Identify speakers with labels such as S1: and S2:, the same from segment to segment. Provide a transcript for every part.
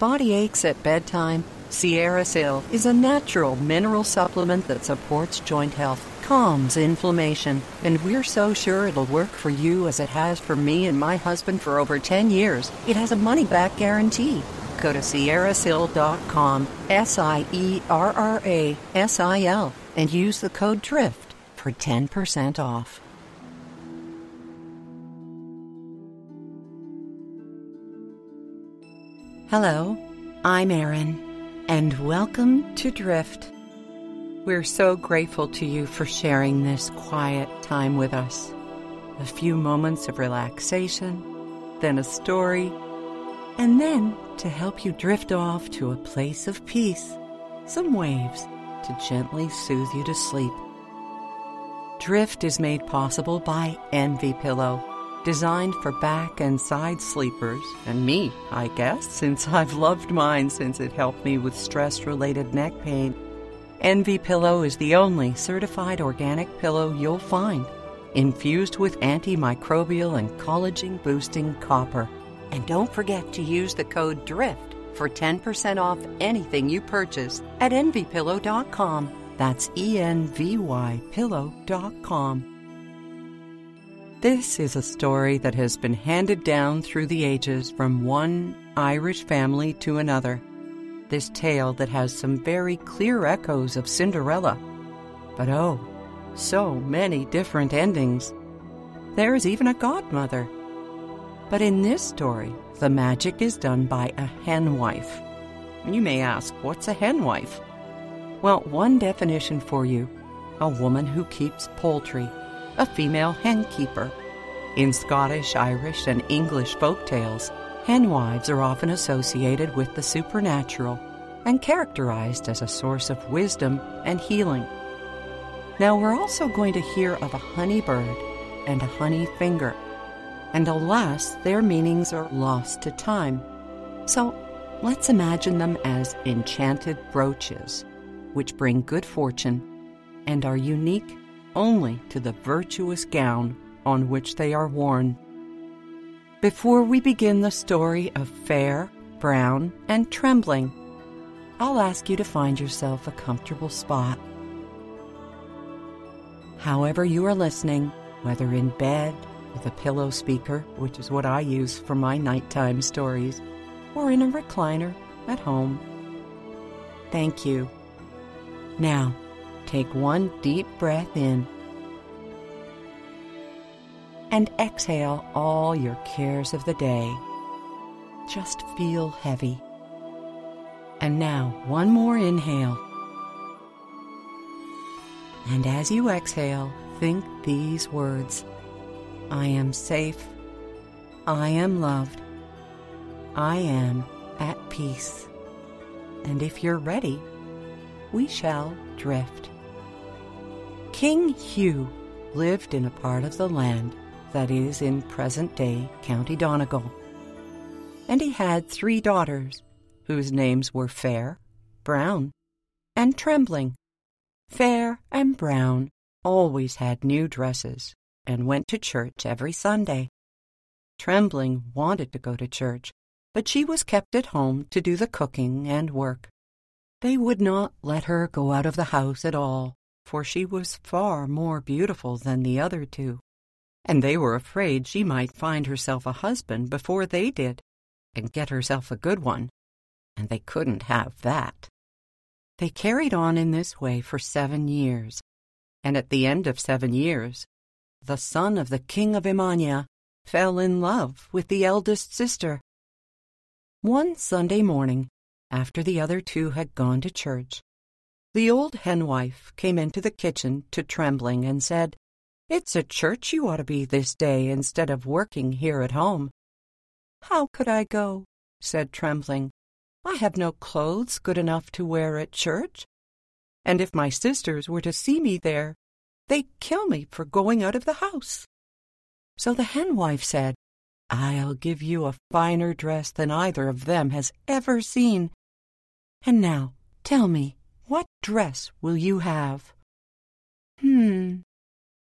S1: body aches at bedtime, SierraSil is a natural mineral supplement that supports joint health, calms inflammation, and we're so sure it'll work for you as it has for me and my husband for over 10 years. It has a money back guarantee. Go to sierrasil.com, S I E R R A S I L, and use the code DRIFT for 10% off. Hello, I'm Erin, and welcome to Drift. We're so grateful to you for sharing this quiet time with us. A few moments of relaxation, then a story, and then to help you drift off to a place of peace, some waves to gently soothe you to sleep. Drift is made possible by Envy Pillow designed for back and side sleepers, and me, I guess, since I've loved mine since it helped me with stress related neck pain. Envy Pillow is the only certified organic pillow you'll find, infused with antimicrobial and collagen boosting copper. And don't forget to use the code DRIFT for 10% off anything you purchase at envypillow.com. That's E N V Y pillow.com. This is a story that has been handed down through the ages from one Irish family to another. This tale that has some very clear echoes of Cinderella. But oh, so many different endings. There is even a godmother. But in this story, the magic is done by a henwife. You may ask, what's a henwife? Well, one definition for you a woman who keeps poultry a female hen keeper. In Scottish, Irish, and English folk tales, hen wives are often associated with the supernatural and characterized as a source of wisdom and healing. Now, we're also going to hear of a honey bird and a honey finger, and alas, their meanings are lost to time. So, let's imagine them as enchanted brooches, which bring good fortune and are unique only to the virtuous gown on which they are worn. Before we begin the story of Fair, Brown, and Trembling, I'll ask you to find yourself a comfortable spot. However, you are listening, whether in bed with a pillow speaker, which is what I use for my nighttime stories, or in a recliner at home. Thank you. Now, Take one deep breath in and exhale all your cares of the day. Just feel heavy. And now, one more inhale. And as you exhale, think these words I am safe. I am loved. I am at peace. And if you're ready, we shall drift. King Hugh lived in a part of the land that is in present day County Donegal. And he had three daughters, whose names were Fair, Brown, and Trembling. Fair and Brown always had new dresses and went to church every Sunday. Trembling wanted to go to church, but she was kept at home to do the cooking and work. They would not let her go out of the house at all for she was far more beautiful than the other two, and they were afraid she might find herself a husband before they did, and get herself a good one, and they couldn't have that. They carried on in this way for seven years, and at the end of seven years, the son of the king of Emania fell in love with the eldest sister. One Sunday morning, after the other two had gone to church, the old henwife came into the kitchen to Trembling and said, It's a church you ought to be this day instead of working here at home. How could I go? said Trembling. I have no clothes good enough to wear at church. And if my sisters were to see me there, they'd kill me for going out of the house. So the henwife said, I'll give you a finer dress than either of them has ever seen. And now tell me, what dress will you have? Hmm,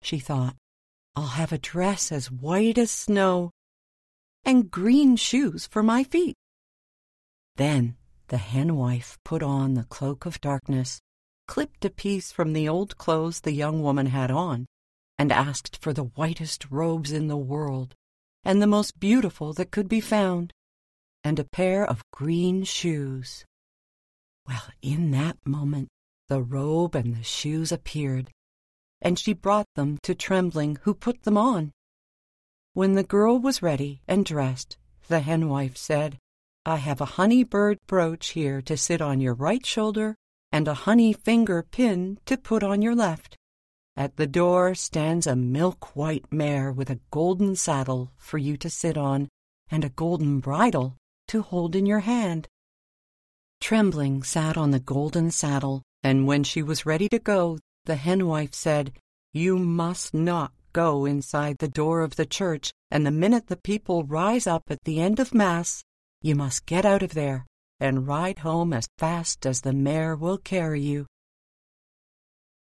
S1: she thought. I'll have a dress as white as snow and green shoes for my feet. Then the hen wife put on the cloak of darkness, clipped a piece from the old clothes the young woman had on, and asked for the whitest robes in the world, and the most beautiful that could be found, and a pair of green shoes. Well, in that moment, the robe and the shoes appeared, and she brought them to Trembling, who put them on. When the girl was ready and dressed, the hen wife said, I have a honey bird brooch here to sit on your right shoulder and a honey finger pin to put on your left. At the door stands a milk white mare with a golden saddle for you to sit on and a golden bridle to hold in your hand. Trembling sat on the golden saddle, and when she was ready to go, the henwife said, You must not go inside the door of the church, and the minute the people rise up at the end of Mass, you must get out of there and ride home as fast as the mare will carry you.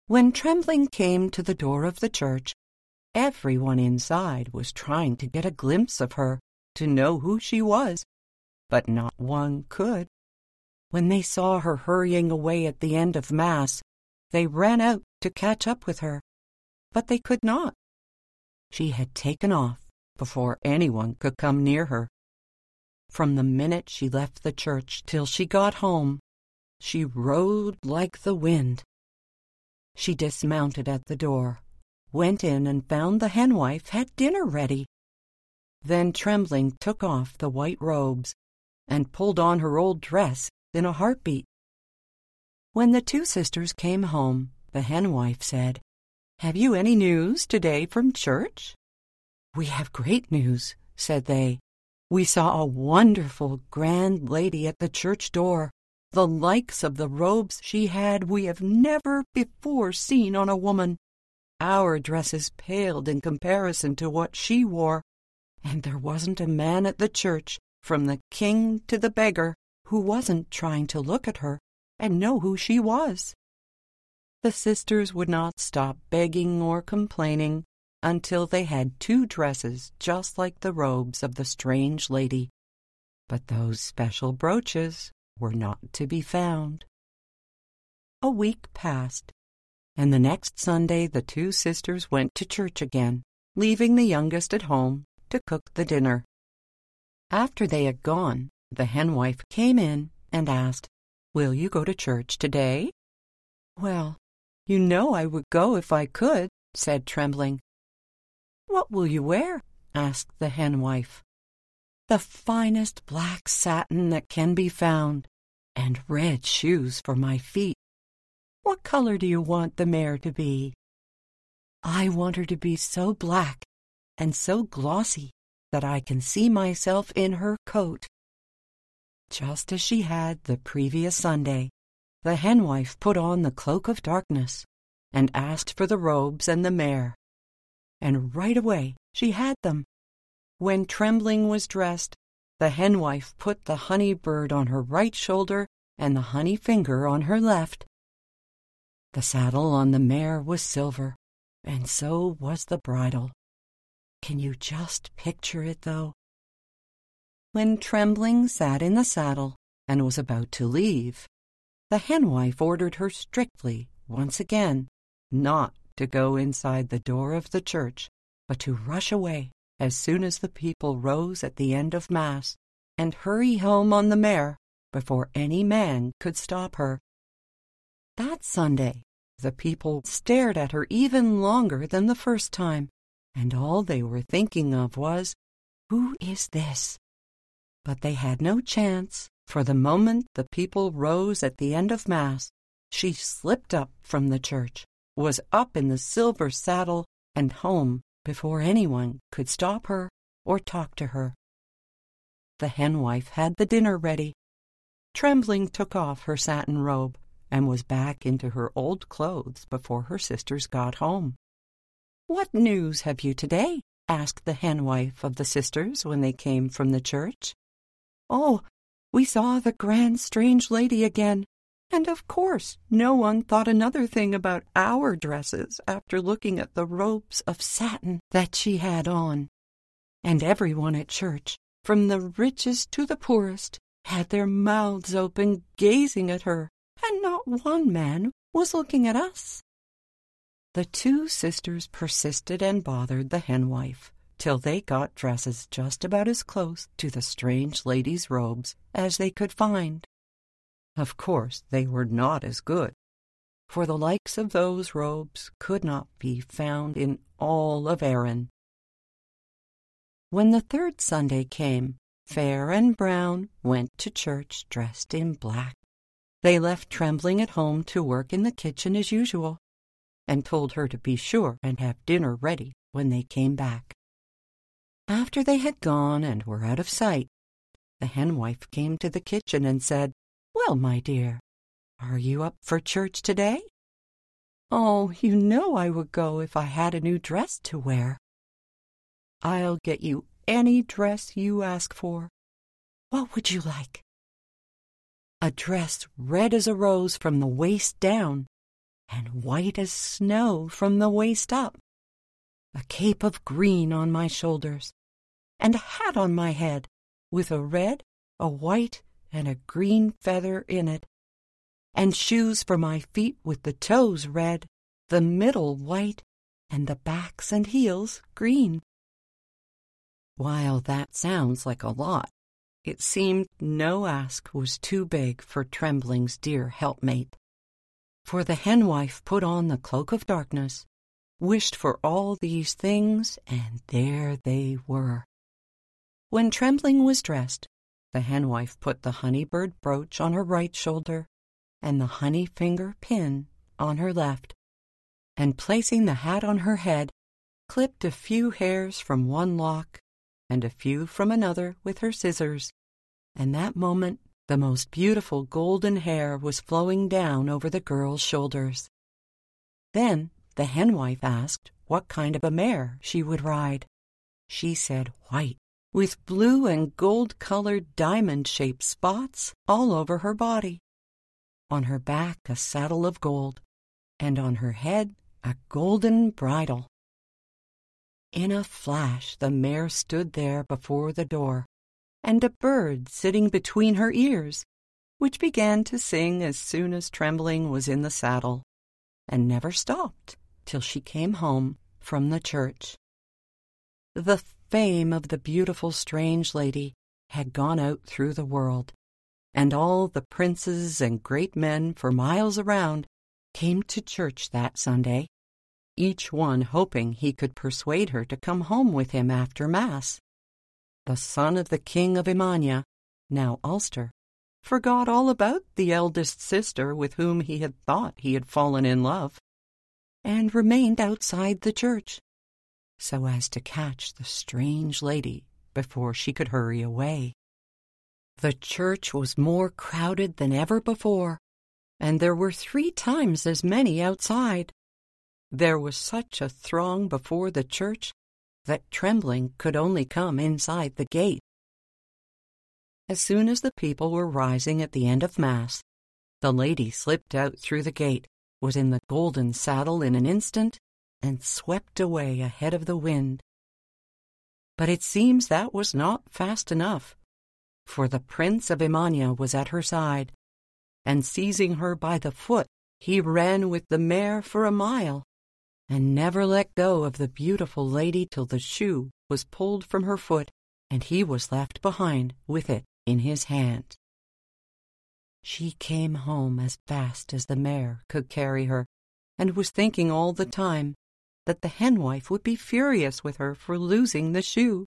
S1: When Trembling came to the door of the church, everyone inside was trying to get a glimpse of her to know who she was, but not one could. When they saw her hurrying away at the end of Mass, they ran out to catch up with her, but they could not. She had taken off before anyone could come near her. From the minute she left the church till she got home, she rode like the wind. She dismounted at the door, went in and found the henwife had dinner ready. Then Trembling took off the white robes and pulled on her old dress in a heartbeat. When the two sisters came home, the henwife said, Have you any news today from church? We have great news, said they. We saw a wonderful grand lady at the church door. The likes of the robes she had we have never before seen on a woman. Our dresses paled in comparison to what she wore, and there wasn't a man at the church, from the king to the beggar, who wasn't trying to look at her and know who she was. The sisters would not stop begging or complaining until they had two dresses just like the robes of the strange lady. But those special brooches were not to be found. A week passed, and the next Sunday the two sisters went to church again, leaving the youngest at home to cook the dinner. After they had gone, the henwife came in and asked, Will you go to church today? Well, you know I would go if I could, said Trembling. What will you wear? asked the hen wife. The finest black satin that can be found, and red shoes for my feet. What color do you want the mare to be? I want her to be so black and so glossy that I can see myself in her coat. Just as she had the previous Sunday, the henwife put on the cloak of darkness and asked for the robes and the mare and right away she had them. When Trembling was dressed, the henwife put the honey bird on her right shoulder and the honey finger on her left. The saddle on the mare was silver, and so was the bridle. Can you just picture it, though? When Trembling sat in the saddle and was about to leave, the henwife ordered her strictly, once again, not to go inside the door of the church, but to rush away as soon as the people rose at the end of Mass, and hurry home on the mare before any man could stop her. That Sunday, the people stared at her even longer than the first time, and all they were thinking of was, Who is this? But they had no chance, for the moment the people rose at the end of Mass, she slipped up from the church was up in the silver saddle and home before anyone could stop her or talk to her. The henwife had the dinner ready. Trembling took off her satin robe and was back into her old clothes before her sisters got home. What news have you today? asked the henwife of the sisters when they came from the church. Oh, we saw the grand strange lady again, and of course, no one thought another thing about our dresses after looking at the robes of satin that she had on. And everyone at church, from the richest to the poorest, had their mouths open, gazing at her, and not one man was looking at us. The two sisters persisted and bothered the henwife till they got dresses just about as close to the strange lady's robes as they could find. Of course, they were not as good, for the likes of those robes could not be found in all of Erin. When the third Sunday came, Fair and Brown went to church dressed in black. They left Trembling at home to work in the kitchen as usual, and told her to be sure and have dinner ready when they came back. After they had gone and were out of sight, the henwife came to the kitchen and said, Well, my dear, are you up for church today? Oh, you know I would go if I had a new dress to wear. I'll get you any dress you ask for. What would you like? A dress red as a rose from the waist down, and white as snow from the waist up. A cape of green on my shoulders, and a hat on my head, with a red, a white, and a green feather in it, and shoes for my feet with the toes red, the middle white, and the backs and heels green. While that sounds like a lot, it seemed no ask was too big for Trembling's dear helpmate. For the henwife put on the cloak of darkness, wished for all these things, and there they were. When Trembling was dressed, the henwife put the honey-bird brooch on her right shoulder and the honey finger pin on her left, and placing the hat on her head, clipped a few hairs from one lock and a few from another with her scissors, and that moment the most beautiful golden hair was flowing down over the girl's shoulders. Then the henwife asked what kind of a mare she would ride. She said white, with blue and gold-colored diamond-shaped spots all over her body. On her back a saddle of gold, and on her head a golden bridle. In a flash the mare stood there before the door, and a bird sitting between her ears, which began to sing as soon as Trembling was in the saddle, and never stopped till she came home from the church. The fame of the beautiful strange lady had gone out through the world, and all the princes and great men for miles around came to church that Sunday, each one hoping he could persuade her to come home with him after Mass the son of the king of Emania, now Ulster, forgot all about the eldest sister with whom he had thought he had fallen in love, and remained outside the church, so as to catch the strange lady before she could hurry away. The church was more crowded than ever before, and there were three times as many outside. There was such a throng before the church that Trembling could only come inside the gate. As soon as the people were rising at the end of Mass, the lady slipped out through the gate, was in the golden saddle in an instant, and swept away ahead of the wind. But it seems that was not fast enough, for the Prince of Emania was at her side, and seizing her by the foot, he ran with the mare for a mile and never let go of the beautiful lady till the shoe was pulled from her foot and he was left behind with it in his hand. She came home as fast as the mare could carry her, and was thinking all the time that the henwife would be furious with her for losing the shoe.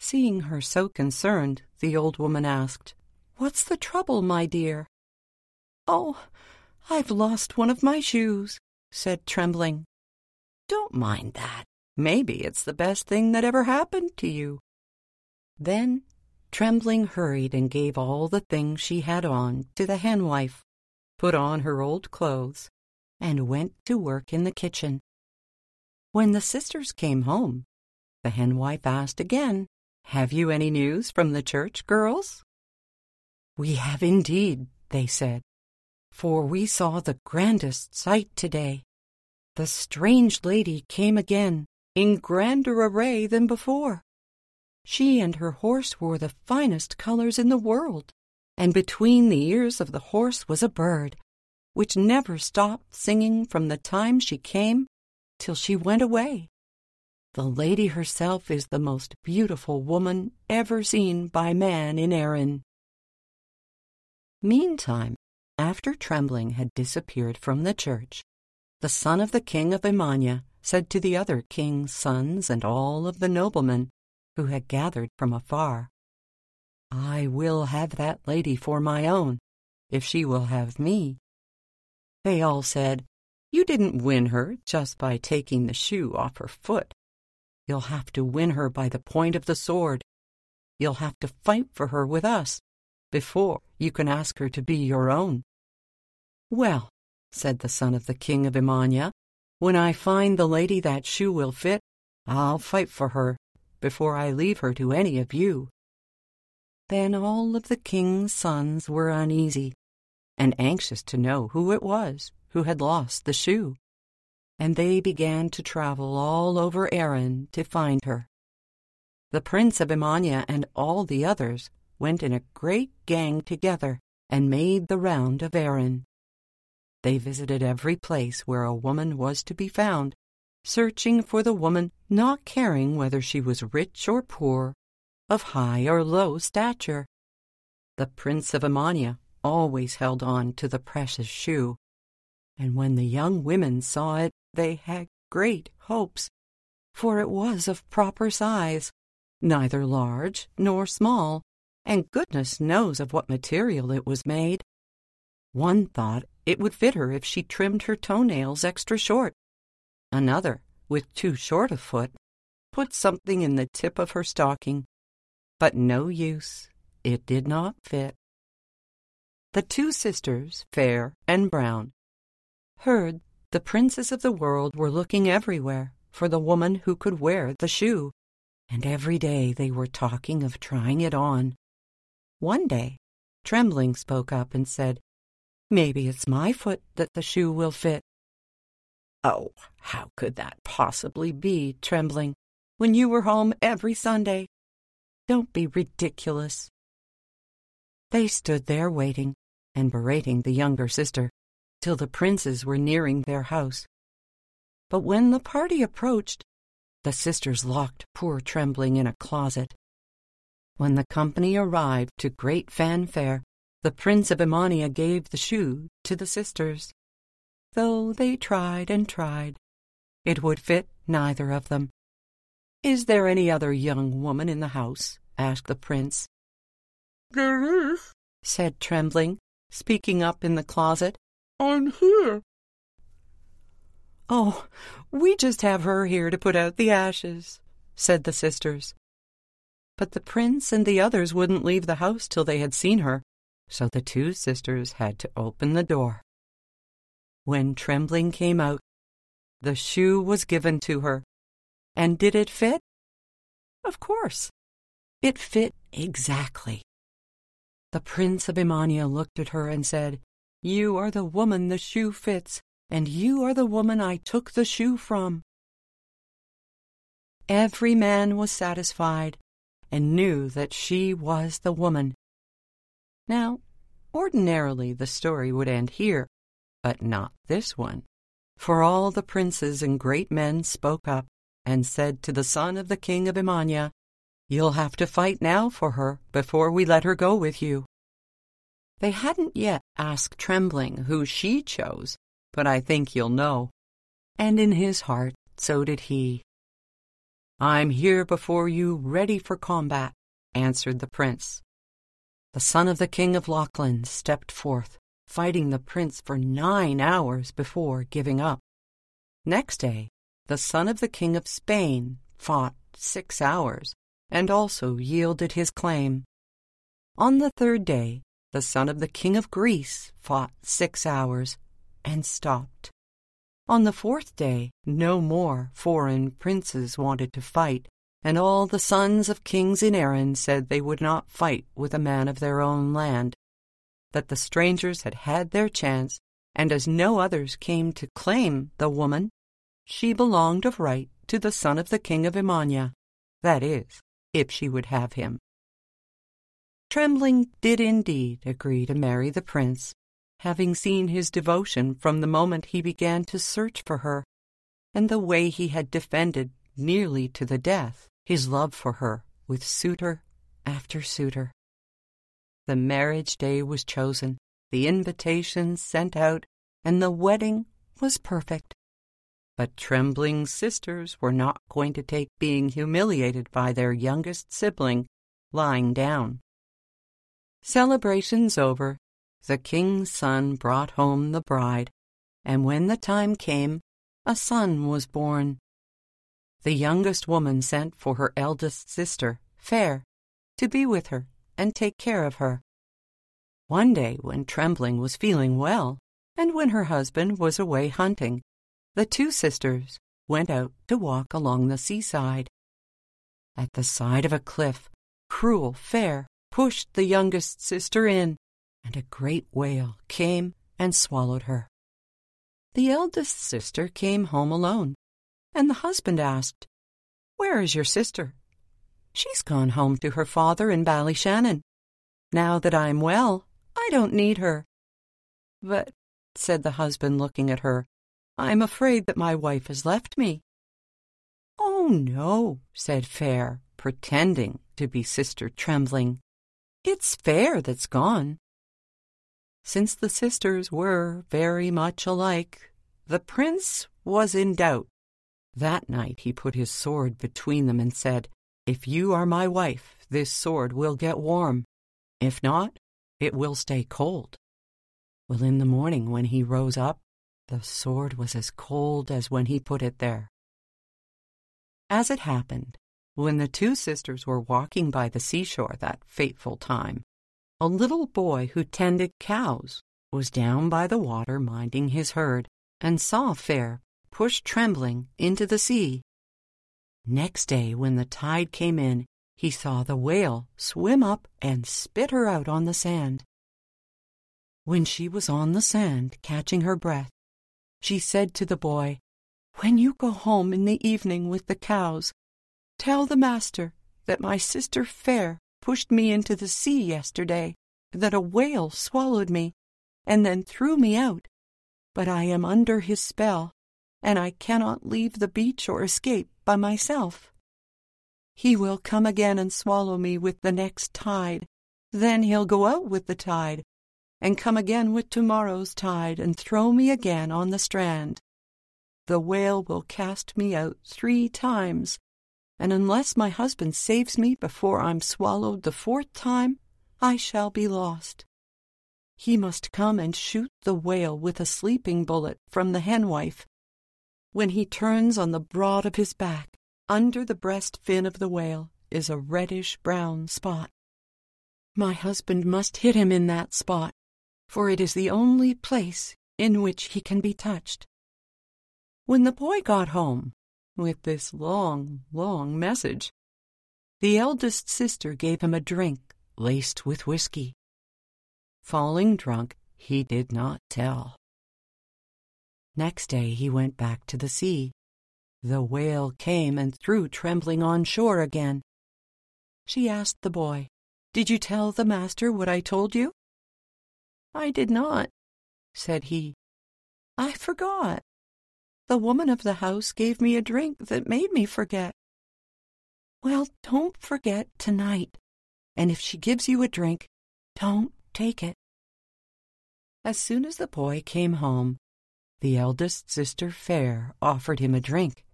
S1: Seeing her so concerned, the old woman asked, What's the trouble, my dear? Oh, I've lost one of my shoes, said Trembling. Don't mind that. Maybe it's the best thing that ever happened to you. Then Trembling hurried and gave all the things she had on to the henwife, put on her old clothes, and went to work in the kitchen. When the sisters came home, the henwife asked again, Have you any news from the church, girls? We have indeed, they said for we saw the grandest sight today. The strange lady came again, in grander array than before. She and her horse wore the finest colors in the world, and between the ears of the horse was a bird, which never stopped singing from the time she came till she went away. The lady herself is the most beautiful woman ever seen by man in Erin. Meantime, after Trembling had disappeared from the church, the son of the king of Emania said to the other king's sons and all of the noblemen who had gathered from afar, I will have that lady for my own, if she will have me. They all said, You didn't win her just by taking the shoe off her foot. You'll have to win her by the point of the sword. You'll have to fight for her with us before you can ask her to be your own. Well, said the son of the king of Emania, when I find the lady that shoe will fit, I'll fight for her before I leave her to any of you. Then all of the king's sons were uneasy and anxious to know who it was who had lost the shoe, and they began to travel all over Erin to find her. The prince of Emania and all the others went in a great gang together and made the round of Erin. They visited every place where a woman was to be found searching for the woman, not caring whether she was rich or poor, of high or low stature. The Prince of Emania always held on to the precious shoe, and when the young women saw it, they had great hopes, for it was of proper size, neither large nor small, and goodness knows of what material it was made. One thought it would fit her if she trimmed her toenails extra short Another, with too short a foot, put something in the tip of her stocking, but no use, it did not fit. The two sisters, Fair and Brown, heard the princes of the world were looking everywhere for the woman who could wear the shoe, and every day they were talking of trying it on. One day, Trembling spoke up and said, Maybe it's my foot that the shoe will fit. Oh, how could that possibly be, Trembling, when you were home every Sunday? Don't be ridiculous. They stood there waiting and berating the younger sister till the princes were nearing their house. But when the party approached, the sisters locked poor Trembling in a closet. When the company arrived to great fanfare, the Prince of Emania gave the shoe to the sisters though they tried and tried. It would fit neither of them. Is there any other young woman in the house? asked the prince.
S2: There is,
S1: said Trembling, speaking up in the closet.
S2: I'm here.
S1: Oh, we just have her here to put out the ashes, said the sisters. But the prince and the others wouldn't leave the house till they had seen her, so the two sisters had to open the door. When Trembling came out, the shoe was given to her. And did it fit? Of course. It fit exactly. The Prince of Emania looked at her and said, You are the woman the shoe fits, and you are the woman I took the shoe from. Every man was satisfied and knew that she was the woman. Now, ordinarily the story would end here, but not this one. For all the princes and great men spoke up and said to the son of the king of Emania, You'll have to fight now for her before we let her go with you. They hadn't yet asked Trembling who she chose, but I think you'll know. And in his heart, so did he. I'm here before you, ready for combat, answered the prince. The son of the king of Lochlin stepped forth fighting the prince for nine hours before giving up. Next day, the son of the king of Spain fought six hours and also yielded his claim. On the third day, the son of the king of Greece fought six hours and stopped. On the fourth day, no more foreign princes wanted to fight, and all the sons of kings in Erin said they would not fight with a man of their own land that the strangers had had their chance, and as no others came to claim the woman, she belonged of right to the son of the king of Emania, that is, if she would have him. Trembling did indeed agree to marry the prince, having seen his devotion from the moment he began to search for her, and the way he had defended, nearly to the death, his love for her with suitor after suitor. The marriage day was chosen, the invitations sent out, and the wedding was perfect. But trembling sisters were not going to take being humiliated by their youngest sibling lying down. Celebrations over, the king's son brought home the bride, and when the time came, a son was born. The youngest woman sent for her eldest sister, Fair, to be with her and take care of her. One day, when Trembling was feeling well, and when her husband was away hunting, the two sisters went out to walk along the seaside. At the side of a cliff, Cruel Fair pushed the youngest sister in, and a great whale came and swallowed her. The eldest sister came home alone, and the husband asked, Where is your sister? She's gone home to her father in Ballyshannon. Now that I'm well, I don't need her. But, said the husband, looking at her, I'm afraid that my wife has left me. Oh, no, said Fair, pretending to be Sister Trembling. It's Fair that's gone. Since the sisters were very much alike, the prince was in doubt. That night he put his sword between them and said, If you are my wife, this sword will get warm. If not, it will stay cold. Well, in the morning when he rose up, the sword was as cold as when he put it there. As it happened, when the two sisters were walking by the seashore that fateful time, a little boy who tended cows was down by the water minding his herd and saw Fair push Trembling into the sea. Next day, when the tide came in, he saw the whale swim up and spit her out on the sand. When she was on the sand, catching her breath, she said to the boy, When you go home in the evening with the cows, Tell the master that my sister Fair pushed me into the sea yesterday, that a whale swallowed me, and then threw me out. But I am under his spell, and I cannot leave the beach or escape by myself. He will come again and swallow me with the next tide. Then he'll go out with the tide, and come again with tomorrow's tide, and throw me again on the strand. The whale will cast me out three times, and unless my husband saves me before I'm swallowed the fourth time, I shall be lost. He must come and shoot the whale with a sleeping bullet from the henwife. When he turns on the broad of his back, under the breast fin of the whale is a reddish brown spot. My husband must hit him in that spot, for it is the only place in which he can be touched. When the boy got home, with this long, long message. The eldest sister gave him a drink laced with whiskey. Falling drunk, he did not tell. Next day he went back to the sea. The whale came and threw Trembling on shore again. She asked the boy, Did you tell the master what I told you? I did not, said he. I forgot. The woman of the house gave me a drink that made me forget. Well, don't forget tonight. And if she gives you a drink, don't take it. As soon as the boy came home, the eldest sister Fair offered him a drink.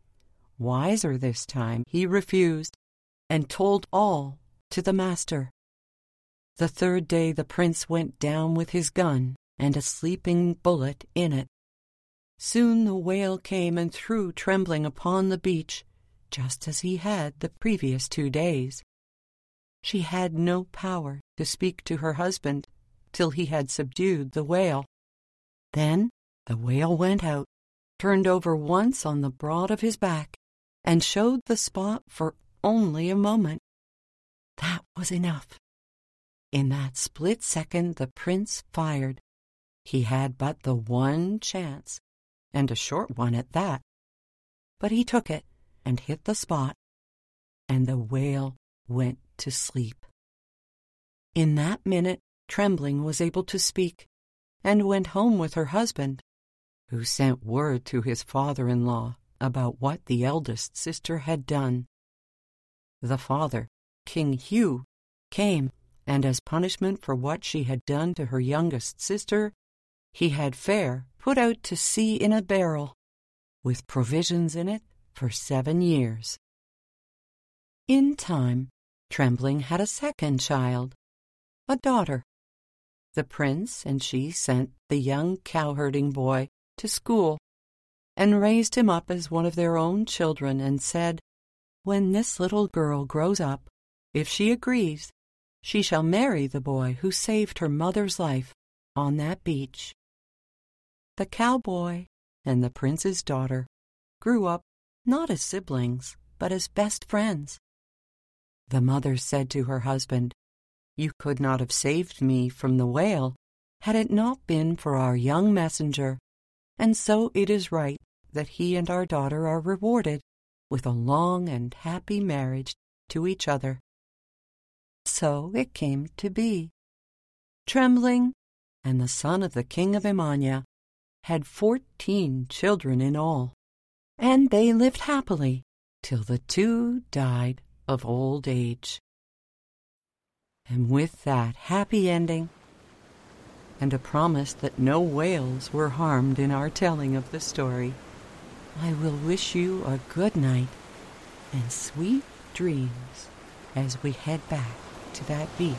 S1: Wiser this time, he refused and told all to the master. The third day the prince went down with his gun and a sleeping bullet in it. Soon the whale came and threw Trembling upon the beach, just as he had the previous two days. She had no power to speak to her husband till he had subdued the whale. Then the whale went out, turned over once on the broad of his back, and showed the spot for only a moment. That was enough. In that split second the prince fired. He had but the one chance and a short one at that. But he took it and hit the spot, and the whale went to sleep. In that minute, Trembling was able to speak and went home with her husband, who sent word to his father in law about what the eldest sister had done. The father, King Hugh, came, and as punishment for what she had done to her youngest sister, he had Fair put out to sea in a barrel, with provisions in it for seven years. In time, Trembling had a second child, a daughter. The prince and she sent the young cowherding boy to school and raised him up as one of their own children and said, When this little girl grows up, if she agrees, she shall marry the boy who saved her mother's life on that beach. The cowboy and the prince's daughter grew up not as siblings, but as best friends. The mother said to her husband, You could not have saved me from the whale had it not been for our young messenger, and so it is right that he and our daughter are rewarded with a long and happy marriage to each other. So it came to be. Trembling and the son of the king of Emania had fourteen children in all, and they lived happily till the two died of old age. And with that happy ending, and a promise that no whales were harmed in our telling of the story, I will wish you a good night and sweet dreams as we head back to that beach